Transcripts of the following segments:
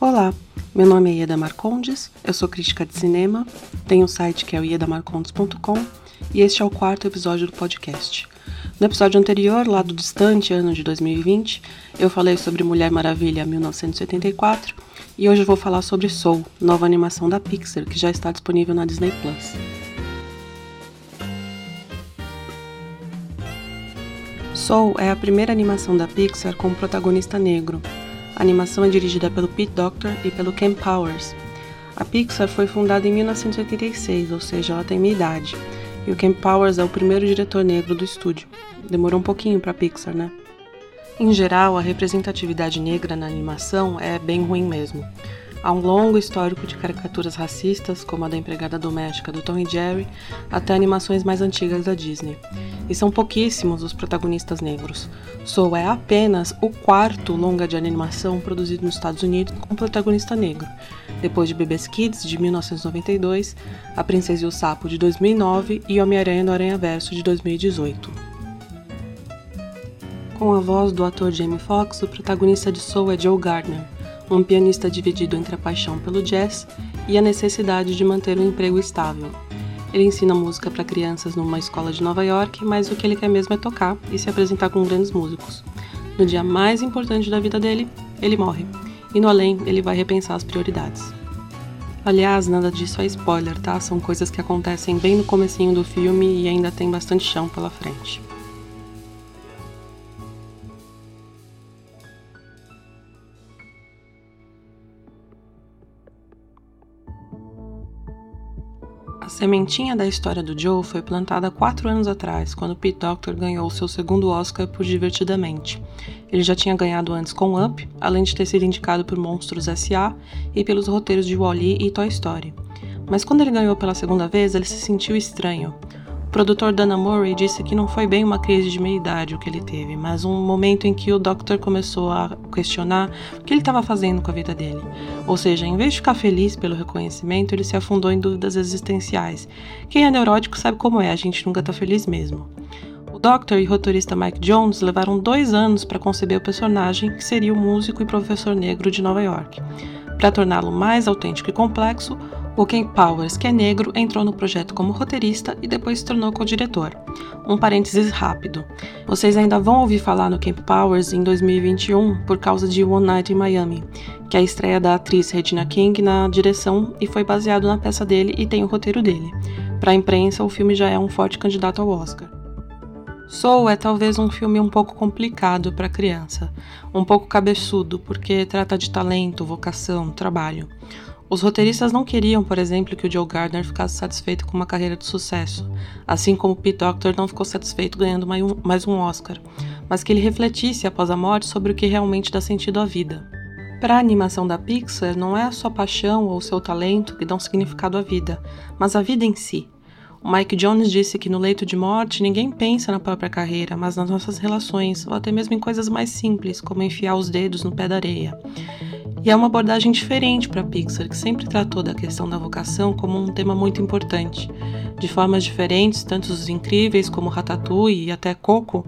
Olá, meu nome é Ieda Marcondes, eu sou crítica de cinema, tenho um site que é o iedamarcondes.com e este é o quarto episódio do podcast. No episódio anterior, lá do distante ano de 2020, eu falei sobre Mulher Maravilha 1984 e hoje eu vou falar sobre Soul, nova animação da Pixar que já está disponível na Disney Plus. Soul é a primeira animação da Pixar com um protagonista negro, a animação é dirigida pelo Pete Docter e pelo Ken Powers. A Pixar foi fundada em 1986, ou seja, ela tem minha idade. E o Ken Powers é o primeiro diretor negro do estúdio. Demorou um pouquinho para Pixar, né? Em geral, a representatividade negra na animação é bem ruim mesmo. Há um longo histórico de caricaturas racistas, como a da empregada doméstica do Tom e Jerry, até animações mais antigas da Disney. E são pouquíssimos os protagonistas negros. Soul é apenas o quarto longa de animação produzido nos Estados Unidos com protagonista negro, depois de Bebês Kids, de 1992, A Princesa e o Sapo, de 2009 e Homem-Aranha no Aranha Verso, de 2018. Com a voz do ator Jamie Foxx, o protagonista de Soul é Joe Gardner, um pianista dividido entre a paixão pelo jazz e a necessidade de manter um emprego estável. Ele ensina música para crianças numa escola de Nova York, mas o que ele quer mesmo é tocar e se apresentar com grandes músicos. No dia mais importante da vida dele, ele morre. E no além, ele vai repensar as prioridades. Aliás, nada disso é spoiler, tá? São coisas que acontecem bem no comecinho do filme e ainda tem bastante chão pela frente. Sementinha da história do Joe foi plantada quatro anos atrás, quando Pete Doctor ganhou seu segundo Oscar por Divertidamente. Ele já tinha ganhado antes com Up, além de ter sido indicado por Monstros S.A. e pelos roteiros de Wall-E e Toy Story. Mas quando ele ganhou pela segunda vez, ele se sentiu estranho. O produtor Dana Murray disse que não foi bem uma crise de meia-idade o que ele teve, mas um momento em que o Doctor começou a questionar o que ele estava fazendo com a vida dele. Ou seja, em vez de ficar feliz pelo reconhecimento, ele se afundou em dúvidas existenciais. Quem é neurótico sabe como é, a gente nunca está feliz mesmo. O Doctor e o roteirista Mike Jones levaram dois anos para conceber o personagem, que seria o músico e professor negro de Nova York. Para torná-lo mais autêntico e complexo, o Ken Powers, que é negro, entrou no projeto como roteirista e depois se tornou co-diretor. Um parênteses rápido. Vocês ainda vão ouvir falar no Ken Powers em 2021 por causa de One Night in Miami, que é a estreia da atriz Regina King na direção e foi baseado na peça dele e tem o roteiro dele. Para a imprensa, o filme já é um forte candidato ao Oscar. Soul é talvez um filme um pouco complicado para criança, um pouco cabeçudo, porque trata de talento, vocação, trabalho. Os roteiristas não queriam, por exemplo, que o Joe Gardner ficasse satisfeito com uma carreira de sucesso, assim como Pete Docter não ficou satisfeito ganhando mais um Oscar, mas que ele refletisse após a morte sobre o que realmente dá sentido à vida. Para a animação da Pixar, não é a sua paixão ou seu talento que dão significado à vida, mas a vida em si. O Mike Jones disse que no leito de morte ninguém pensa na própria carreira, mas nas nossas relações, ou até mesmo em coisas mais simples, como enfiar os dedos no pé da areia. E é uma abordagem diferente para a Pixar, que sempre tratou da questão da vocação como um tema muito importante. De formas diferentes, tanto os incríveis como Ratatouille e até Coco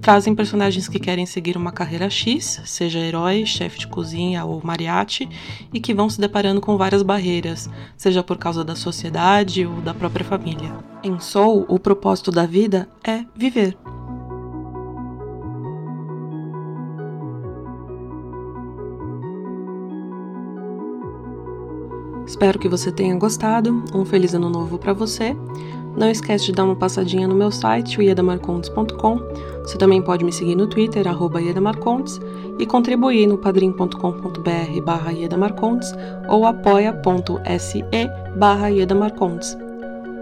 trazem personagens que querem seguir uma carreira X, seja herói, chefe de cozinha ou mariachi, e que vão se deparando com várias barreiras, seja por causa da sociedade ou da própria família. Em Soul, o propósito da vida é viver. Espero que você tenha gostado. Um feliz ano novo para você. Não esquece de dar uma passadinha no meu site, iedamarcontes.com. Você também pode me seguir no Twitter, arroba iedamarcontes, e contribuir no padrim.com.br barra iedamarcontes ou apoia.se barra iedamarcontes.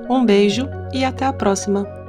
Um beijo e até a próxima!